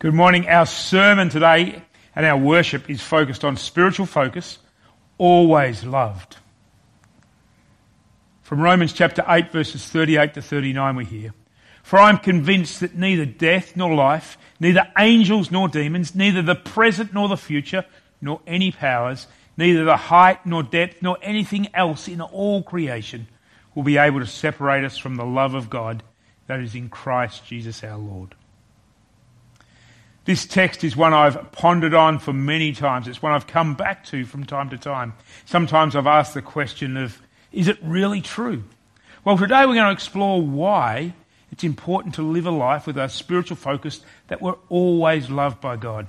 Good morning. Our sermon today and our worship is focused on spiritual focus, always loved. From Romans chapter 8, verses 38 to 39, we hear For I am convinced that neither death nor life, neither angels nor demons, neither the present nor the future, nor any powers, neither the height nor depth, nor anything else in all creation will be able to separate us from the love of God that is in Christ Jesus our Lord. This text is one I've pondered on for many times. It's one I've come back to from time to time. Sometimes I've asked the question of, is it really true? Well, today we're going to explore why it's important to live a life with a spiritual focus that we're always loved by God.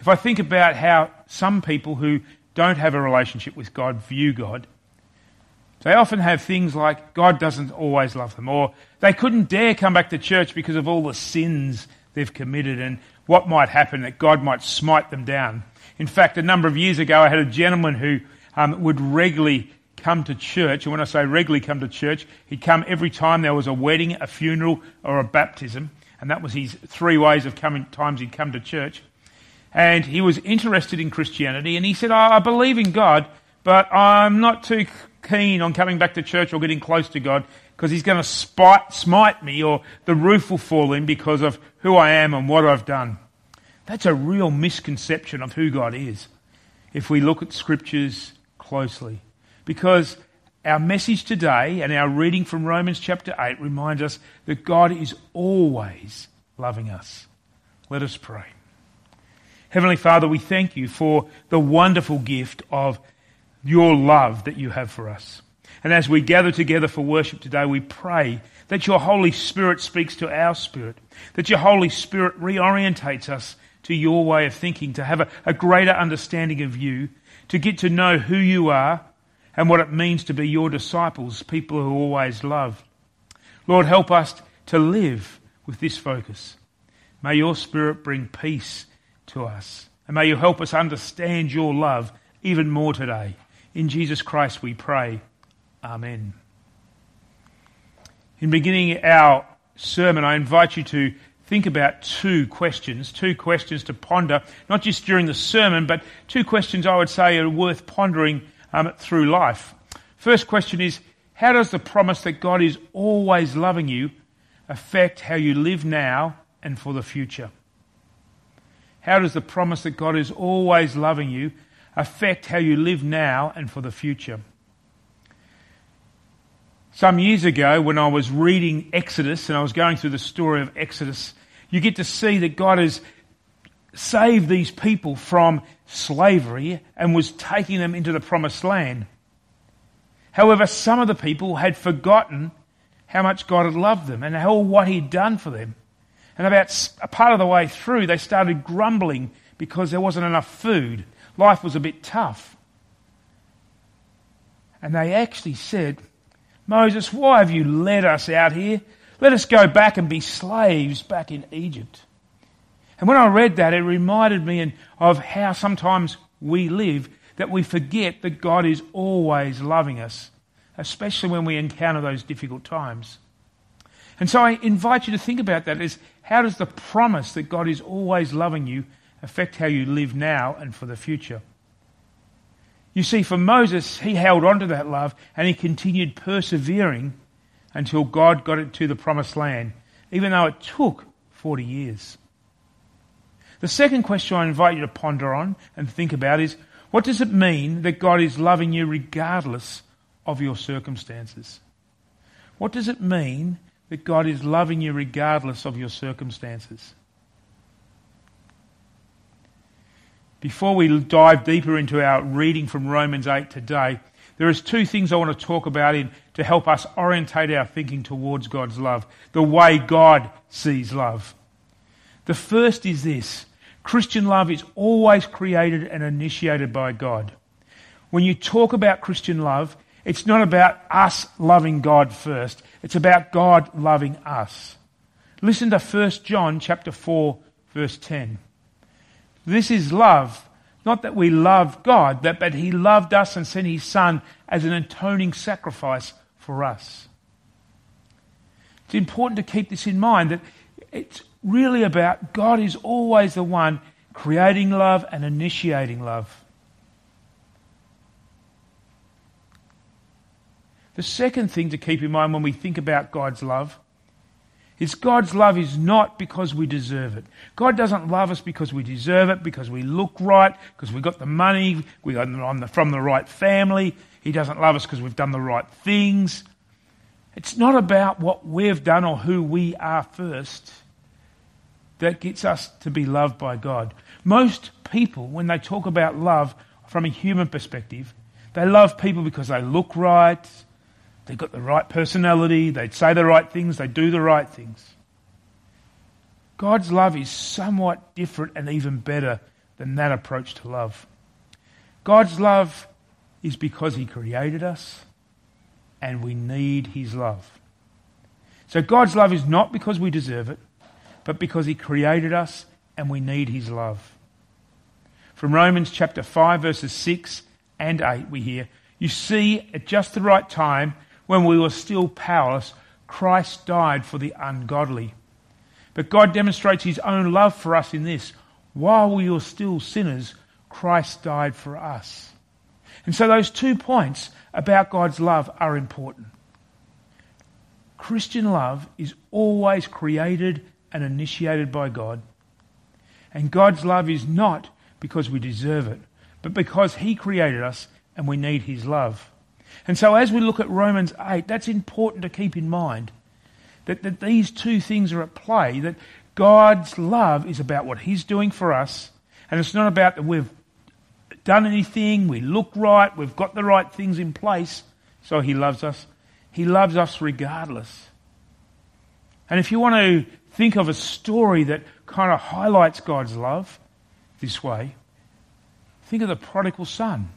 If I think about how some people who don't have a relationship with God view God, they often have things like God doesn't always love them, or they couldn't dare come back to church because of all the sins they've committed and what might happen, that God might smite them down. In fact, a number of years ago, I had a gentleman who um, would regularly come to church. And when I say regularly come to church, he'd come every time there was a wedding, a funeral, or a baptism. And that was his three ways of coming, times he'd come to church. And he was interested in Christianity. And he said, oh, I believe in God, but I'm not too keen on coming back to church or getting close to God because he's going to spite, smite me or the roof will fall in because of who I am and what I've done. That's a real misconception of who God is if we look at scriptures closely. Because our message today and our reading from Romans chapter 8 reminds us that God is always loving us. Let us pray. Heavenly Father, we thank you for the wonderful gift of your love that you have for us. And as we gather together for worship today, we pray that your Holy Spirit speaks to our spirit, that your Holy Spirit reorientates us to your way of thinking, to have a, a greater understanding of you, to get to know who you are and what it means to be your disciples, people who always love. Lord, help us to live with this focus. May your Spirit bring peace to us. And may you help us understand your love even more today. In Jesus Christ we pray. Amen. In beginning our sermon, I invite you to think about two questions, two questions to ponder, not just during the sermon, but two questions I would say are worth pondering um, through life. First question is How does the promise that God is always loving you affect how you live now and for the future? How does the promise that God is always loving you affect how you live now and for the future. Some years ago, when I was reading Exodus and I was going through the story of Exodus, you get to see that God has saved these people from slavery and was taking them into the promised land. However, some of the people had forgotten how much God had loved them and how what He'd done for them. And about a part of the way through, they started grumbling because there wasn't enough food life was a bit tough. And they actually said, Moses, why have you led us out here? Let us go back and be slaves back in Egypt. And when I read that, it reminded me of how sometimes we live that we forget that God is always loving us, especially when we encounter those difficult times. And so I invite you to think about that is how does the promise that God is always loving you affect how you live now and for the future. You see, for Moses, he held on to that love and he continued persevering until God got it to the promised land, even though it took 40 years. The second question I invite you to ponder on and think about is what does it mean that God is loving you regardless of your circumstances? What does it mean that God is loving you regardless of your circumstances? Before we dive deeper into our reading from Romans 8 today, there is two things I want to talk about in to help us orientate our thinking towards God's love, the way God sees love. The first is this Christian love is always created and initiated by God. When you talk about Christian love, it's not about us loving God first, it's about God loving us. Listen to 1 John chapter 4 verse 10. This is love. Not that we love God, but, but He loved us and sent His Son as an atoning sacrifice for us. It's important to keep this in mind that it's really about God is always the one creating love and initiating love. The second thing to keep in mind when we think about God's love is God's love is not because we deserve it. God doesn't love us because we deserve it, because we look right, because we got the money, we got the, from the right family. He doesn't love us because we've done the right things. It's not about what we've done or who we are first that gets us to be loved by God. Most people, when they talk about love from a human perspective, they love people because they look right, They've got the right personality, they say the right things, they do the right things. God's love is somewhat different and even better than that approach to love. God's love is because He created us and we need His love. So God's love is not because we deserve it, but because He created us and we need His love. From Romans chapter 5, verses 6 and 8, we hear, You see, at just the right time, when we were still powerless, Christ died for the ungodly. But God demonstrates his own love for us in this. While we were still sinners, Christ died for us. And so those two points about God's love are important. Christian love is always created and initiated by God. And God's love is not because we deserve it, but because He created us and we need His love. And so as we look at Romans 8, that's important to keep in mind. That, that these two things are at play, that God's love is about what He's doing for us, and it's not about that we've done anything, we look right, we've got the right things in place, so He loves us. He loves us regardless. And if you want to think of a story that kind of highlights God's love this way, think of the prodigal son.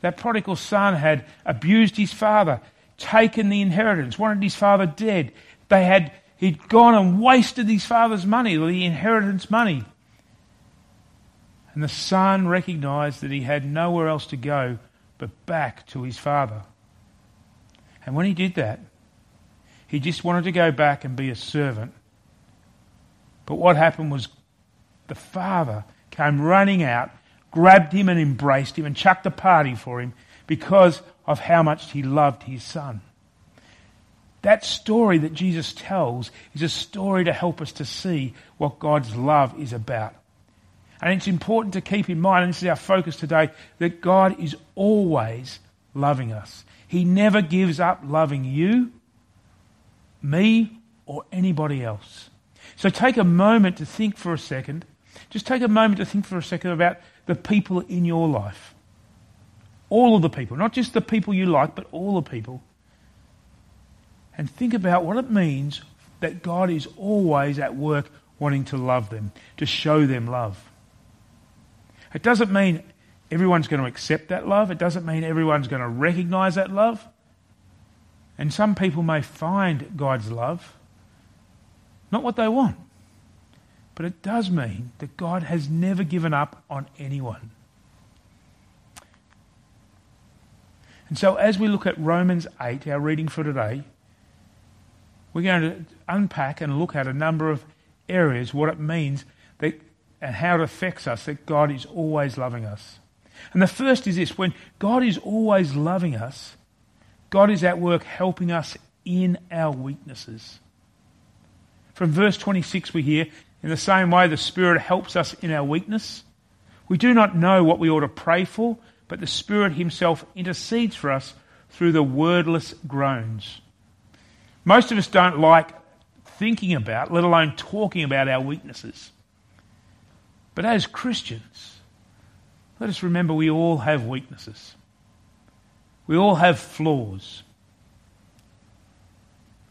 That prodigal son had abused his father, taken the inheritance, wanted his father dead. They had, he'd gone and wasted his father's money, the inheritance money. And the son recognized that he had nowhere else to go but back to his father. And when he did that, he just wanted to go back and be a servant. But what happened was the father came running out grabbed him and embraced him and chucked a party for him because of how much he loved his son. That story that Jesus tells is a story to help us to see what God's love is about. And it's important to keep in mind, and this is our focus today, that God is always loving us. He never gives up loving you, me, or anybody else. So take a moment to think for a second. Just take a moment to think for a second about the people in your life. All of the people, not just the people you like, but all the people. And think about what it means that God is always at work wanting to love them, to show them love. It doesn't mean everyone's going to accept that love. It doesn't mean everyone's going to recognize that love. And some people may find God's love not what they want. But it does mean that God has never given up on anyone. And so, as we look at Romans 8, our reading for today, we're going to unpack and look at a number of areas, what it means that, and how it affects us that God is always loving us. And the first is this when God is always loving us, God is at work helping us in our weaknesses. From verse 26, we hear, in the same way, the Spirit helps us in our weakness. We do not know what we ought to pray for, but the Spirit Himself intercedes for us through the wordless groans. Most of us don't like thinking about, let alone talking about our weaknesses. But as Christians, let us remember we all have weaknesses. We all have flaws.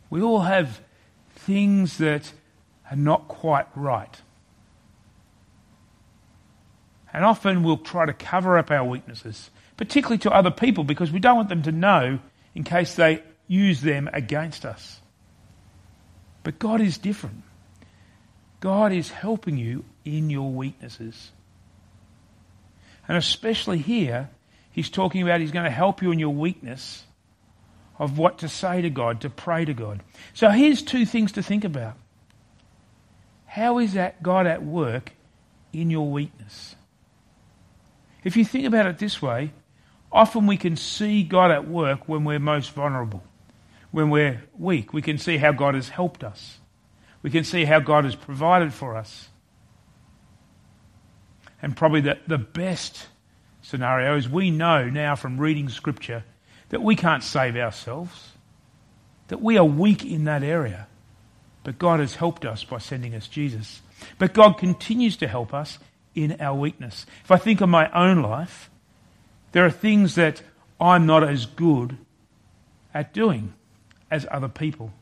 We all have things that are not quite right. And often we'll try to cover up our weaknesses, particularly to other people, because we don't want them to know in case they use them against us. But God is different. God is helping you in your weaknesses. And especially here, he's talking about he's going to help you in your weakness of what to say to God, to pray to God. So here's two things to think about. How is that God at work in your weakness? If you think about it this way, often we can see God at work when we're most vulnerable, when we're weak. We can see how God has helped us. We can see how God has provided for us. And probably the, the best scenario is we know now from reading Scripture that we can't save ourselves, that we are weak in that area. But God has helped us by sending us Jesus. But God continues to help us in our weakness. If I think of my own life, there are things that I'm not as good at doing as other people.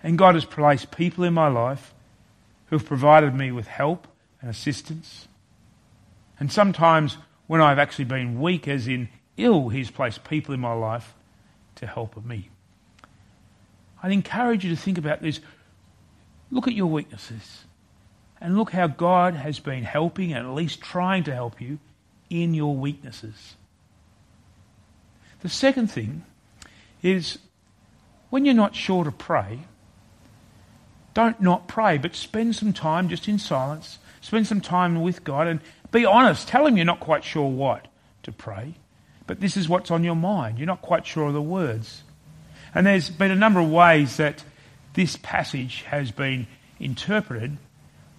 And God has placed people in my life who have provided me with help and assistance. And sometimes when I've actually been weak, as in ill, He's placed people in my life to help me. I'd encourage you to think about this. Look at your weaknesses and look how God has been helping and at least trying to help you in your weaknesses. The second thing is when you're not sure to pray, don't not pray, but spend some time just in silence. Spend some time with God and be honest. Tell Him you're not quite sure what to pray, but this is what's on your mind. You're not quite sure of the words. And there's been a number of ways that this passage has been interpreted,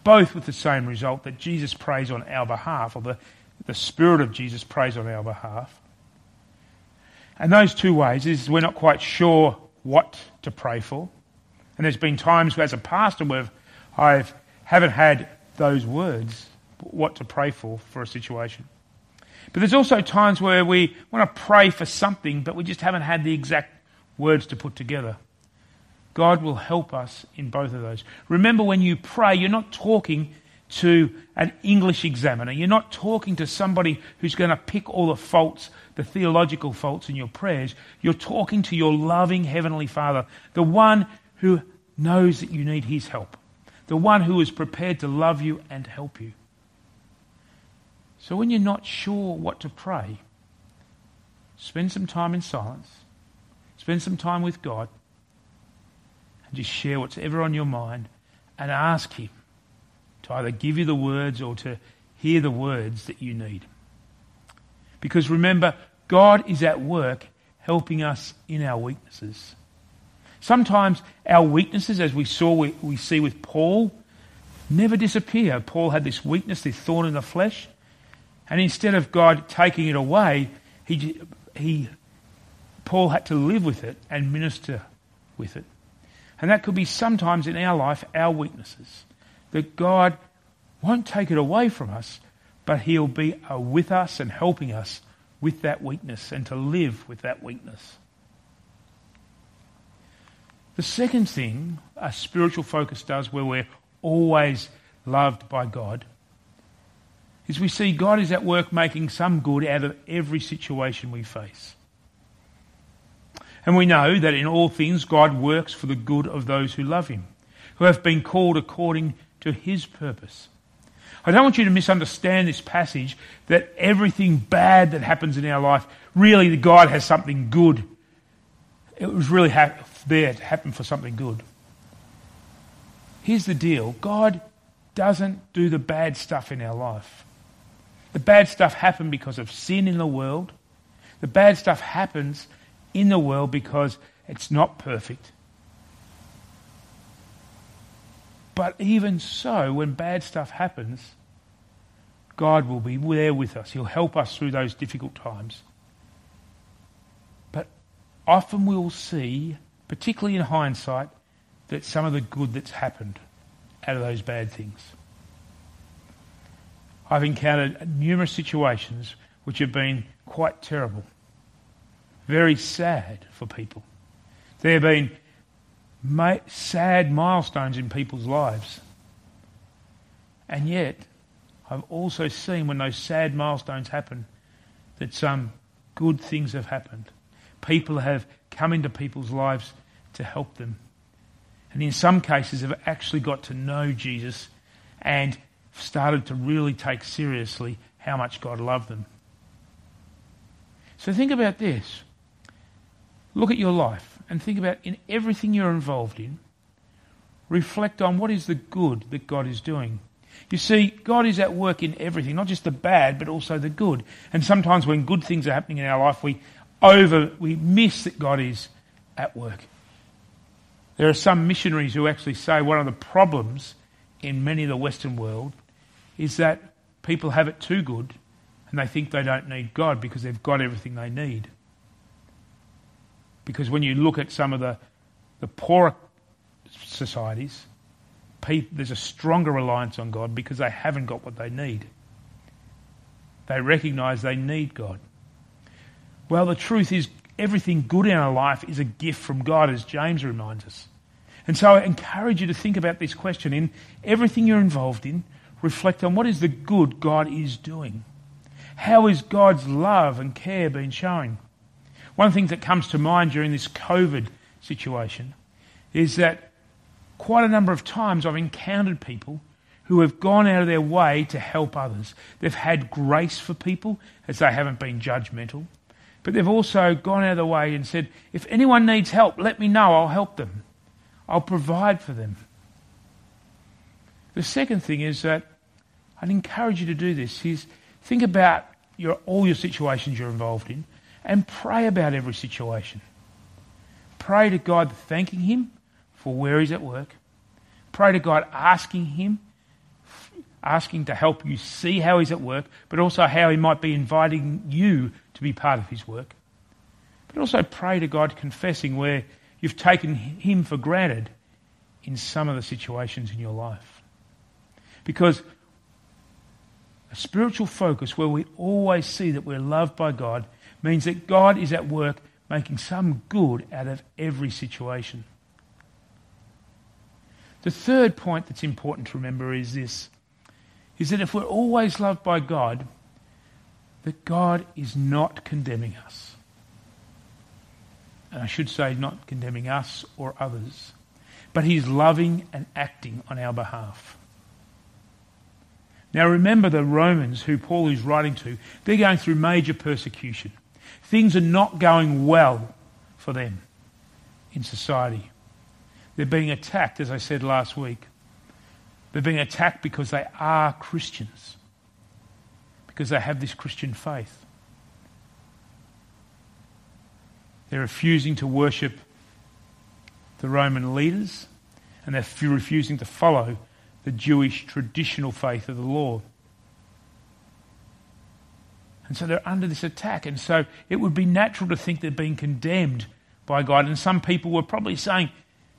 both with the same result that Jesus prays on our behalf, or the, the Spirit of Jesus prays on our behalf. And those two ways is we're not quite sure what to pray for. And there's been times as a pastor where I haven't had those words, what to pray for for a situation. But there's also times where we want to pray for something, but we just haven't had the exact words to put together. God will help us in both of those. Remember, when you pray, you're not talking to an English examiner. You're not talking to somebody who's going to pick all the faults, the theological faults in your prayers. You're talking to your loving Heavenly Father, the one who knows that you need His help, the one who is prepared to love you and help you. So when you're not sure what to pray, spend some time in silence, spend some time with God, just share what's ever on your mind and ask Him to either give you the words or to hear the words that you need. Because remember, God is at work helping us in our weaknesses. Sometimes our weaknesses, as we saw, we, we see with Paul, never disappear. Paul had this weakness, this thorn in the flesh, and instead of God taking it away, he, he, Paul had to live with it and minister with it. And that could be sometimes in our life our weaknesses. That God won't take it away from us, but He'll be uh, with us and helping us with that weakness and to live with that weakness. The second thing a spiritual focus does, where we're always loved by God, is we see God is at work making some good out of every situation we face. And we know that in all things God works for the good of those who love Him, who have been called according to His purpose. I don't want you to misunderstand this passage that everything bad that happens in our life, really God has something good. It was really ha- there to happen for something good. Here's the deal God doesn't do the bad stuff in our life. The bad stuff happened because of sin in the world. The bad stuff happens in the world because it's not perfect. But even so, when bad stuff happens, God will be there with us. He'll help us through those difficult times. But often we'll see, particularly in hindsight, that some of the good that's happened out of those bad things. I've encountered numerous situations which have been quite terrible, very sad for people. There have been ma- sad milestones in people's lives. And yet, I've also seen when those sad milestones happen that some good things have happened. People have come into people's lives to help them. And in some cases have actually got to know Jesus and started to really take seriously how much God loved them. So think about this. Look at your life and think about in everything you're involved in, reflect on what is the good that God is doing. You see, God is at work in everything, not just the bad, but also the good. And sometimes when good things are happening in our life, we over we miss that God is at work. There are some missionaries who actually say one of the problems in many of the Western world is that people have it too good and they think they don't need God because they've got everything they need. Because when you look at some of the, the poorer societies, there's a stronger reliance on God because they haven't got what they need. They recognize they need God. Well, the truth is, everything good in our life is a gift from God, as James reminds us. And so I encourage you to think about this question in everything you're involved in, reflect on what is the good God is doing. How is God's love and care being shown? One thing that comes to mind during this COVID situation is that quite a number of times I've encountered people who have gone out of their way to help others. They've had grace for people as they haven't been judgmental. But they've also gone out of their way and said, if anyone needs help, let me know, I'll help them. I'll provide for them. The second thing is that I'd encourage you to do this is think about your, all your situations you're involved in and pray about every situation. Pray to God, thanking Him for where He's at work. Pray to God, asking Him, asking to help you see how He's at work, but also how He might be inviting you to be part of His work. But also pray to God, confessing where you've taken Him for granted in some of the situations in your life. Because a spiritual focus where we always see that we're loved by God means that God is at work making some good out of every situation. The third point that's important to remember is this is that if we're always loved by God, that God is not condemning us. And I should say, not condemning us or others, but He's loving and acting on our behalf. Now remember the Romans who Paul is writing to, they're going through major persecution. Things are not going well for them in society. They're being attacked, as I said last week. They're being attacked because they are Christians, because they have this Christian faith. They're refusing to worship the Roman leaders, and they're refusing to follow the Jewish traditional faith of the law. And so they're under this attack. And so it would be natural to think they're being condemned by God. And some people were probably saying,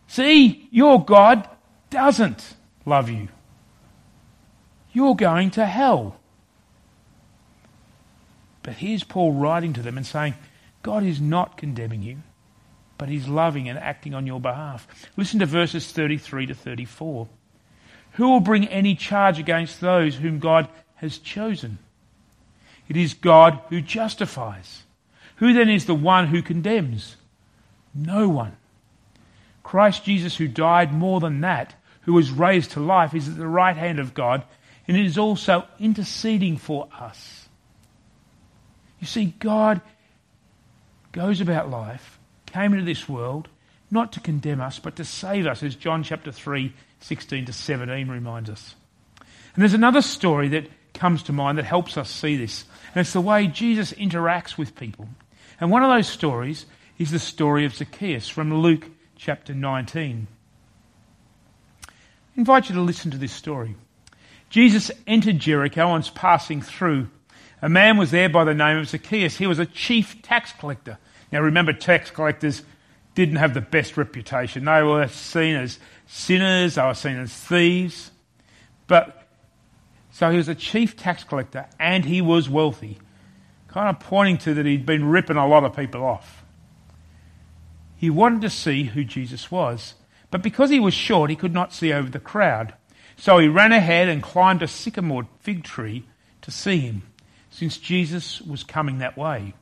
See, your God doesn't love you. You're going to hell. But here's Paul writing to them and saying, God is not condemning you, but he's loving and acting on your behalf. Listen to verses 33 to 34. Who will bring any charge against those whom God has chosen? It is God who justifies. Who then is the one who condemns? No one. Christ Jesus, who died more than that, who was raised to life, is at the right hand of God, and is also interceding for us. You see, God goes about life, came into this world, not to condemn us, but to save us, as John chapter 3, 16 to 17 reminds us. And there's another story that comes to mind that helps us see this. And it's the way Jesus interacts with people. And one of those stories is the story of Zacchaeus from Luke chapter 19. I invite you to listen to this story. Jesus entered Jericho and was passing through. A man was there by the name of Zacchaeus. He was a chief tax collector. Now remember, tax collectors didn't have the best reputation. They were seen as sinners, they were seen as thieves. But so he was a chief tax collector and he was wealthy, kind of pointing to that he'd been ripping a lot of people off. He wanted to see who Jesus was, but because he was short, he could not see over the crowd. So he ran ahead and climbed a sycamore fig tree to see him, since Jesus was coming that way.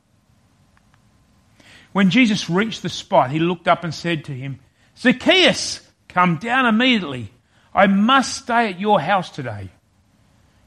When Jesus reached the spot, he looked up and said to him, Zacchaeus, come down immediately. I must stay at your house today.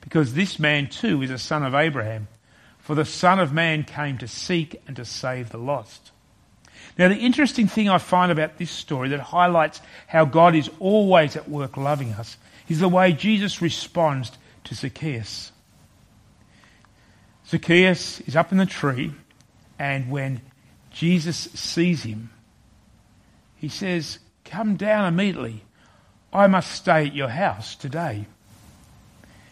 because this man too is a son of Abraham. For the Son of Man came to seek and to save the lost. Now, the interesting thing I find about this story that highlights how God is always at work loving us is the way Jesus responds to Zacchaeus. Zacchaeus is up in the tree, and when Jesus sees him, he says, Come down immediately. I must stay at your house today.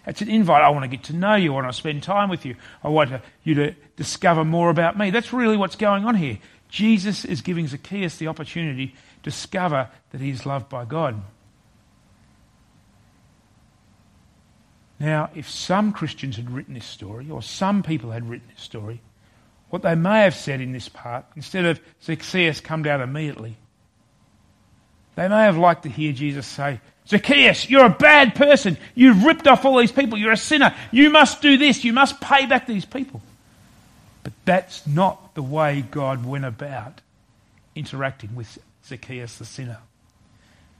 It's an invite. I want to get to know you. I want to spend time with you. I want you to discover more about me. That's really what's going on here. Jesus is giving Zacchaeus the opportunity to discover that he is loved by God. Now, if some Christians had written this story, or some people had written this story, what they may have said in this part, instead of Zacchaeus come down immediately, they may have liked to hear Jesus say, Zacchaeus, you're a bad person. You've ripped off all these people. You're a sinner. You must do this. You must pay back these people. But that's not the way God went about interacting with Zacchaeus the sinner.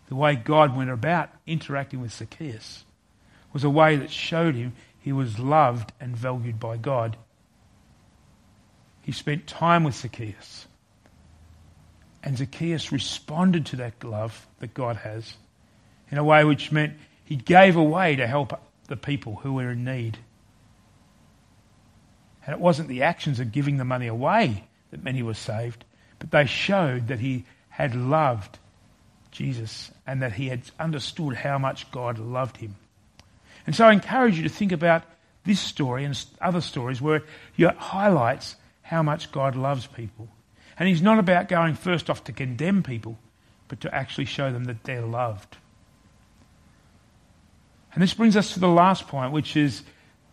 The way God went about interacting with Zacchaeus was a way that showed him he was loved and valued by God. He spent time with Zacchaeus. And Zacchaeus responded to that love that God has in a way which meant he gave away to help the people who were in need. And it wasn't the actions of giving the money away that many was saved, but they showed that he had loved Jesus and that he had understood how much God loved him. And so I encourage you to think about this story and other stories where it highlights how much God loves people. And he's not about going first off to condemn people, but to actually show them that they're loved. And this brings us to the last point, which is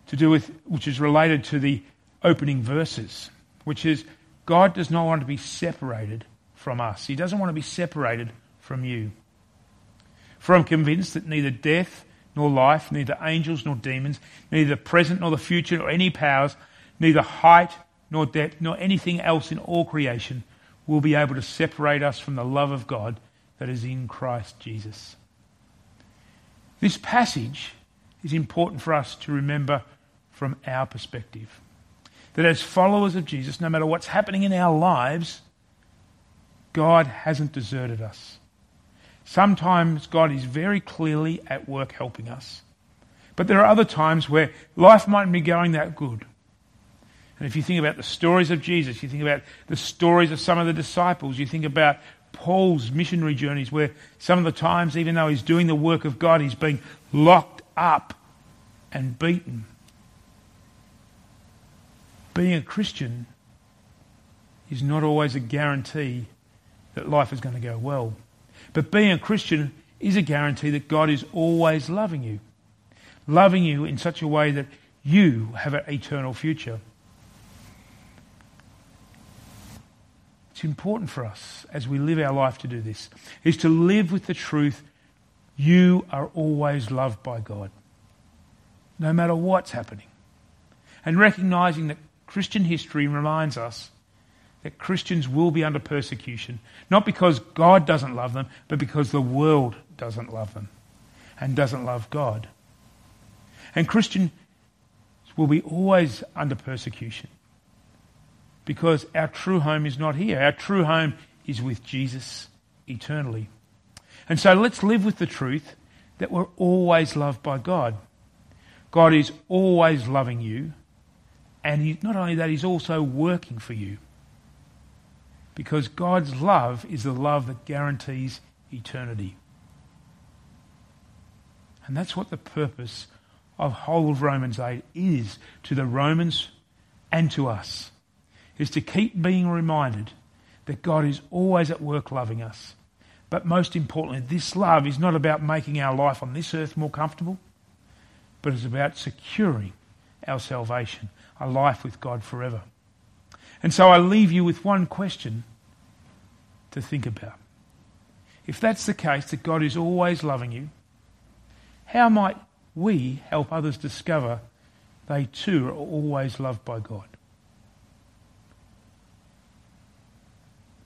to do with, which is related to the opening verses, which is God does not want to be separated from us. He doesn't want to be separated from you. For I'm convinced that neither death nor life, neither angels nor demons, neither the present nor the future, nor any powers, neither height nor depth, nor anything else in all creation will be able to separate us from the love of God that is in Christ Jesus. This passage is important for us to remember from our perspective. That as followers of Jesus, no matter what's happening in our lives, God hasn't deserted us. Sometimes God is very clearly at work helping us. But there are other times where life mightn't be going that good. And if you think about the stories of Jesus, you think about the stories of some of the disciples, you think about Paul's missionary journeys, where some of the times, even though he's doing the work of God, he's being locked up and beaten. Being a Christian is not always a guarantee that life is going to go well. But being a Christian is a guarantee that God is always loving you. Loving you in such a way that you have an eternal future. It's important for us as we live our life to do this, is to live with the truth you are always loved by God, no matter what's happening. And recognizing that Christian history reminds us that Christians will be under persecution, not because God doesn't love them, but because the world doesn't love them and doesn't love God. And Christians will be always under persecution because our true home is not here. Our true home is with Jesus eternally. And so let's live with the truth that we're always loved by God. God is always loving you, and he, not only that, He's also working for you. Because God's love is the love that guarantees eternity. And that's what the purpose of whole of Romans 8 is to the Romans and to us is to keep being reminded that God is always at work loving us. But most importantly, this love is not about making our life on this earth more comfortable, but it's about securing our salvation, a life with God forever. And so I leave you with one question to think about. If that's the case, that God is always loving you, how might we help others discover they too are always loved by God.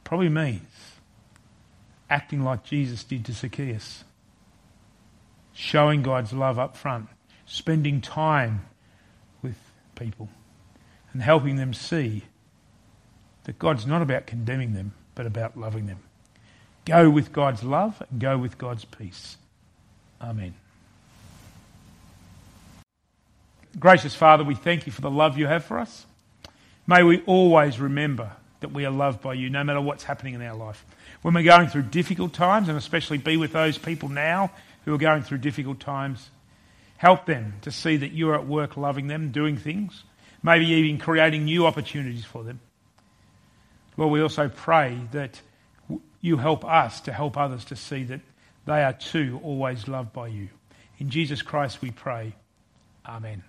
Probably means acting like Jesus did to Zacchaeus, showing God's love up front, spending time with people, and helping them see that God's not about condemning them, but about loving them. Go with God's love and go with God's peace. Amen. Gracious Father, we thank you for the love you have for us. May we always remember that we are loved by you no matter what's happening in our life. When we're going through difficult times, and especially be with those people now who are going through difficult times, help them to see that you are at work loving them, doing things, maybe even creating new opportunities for them. Lord, we also pray that you help us to help others to see that they are too always loved by you. In Jesus Christ we pray. Amen.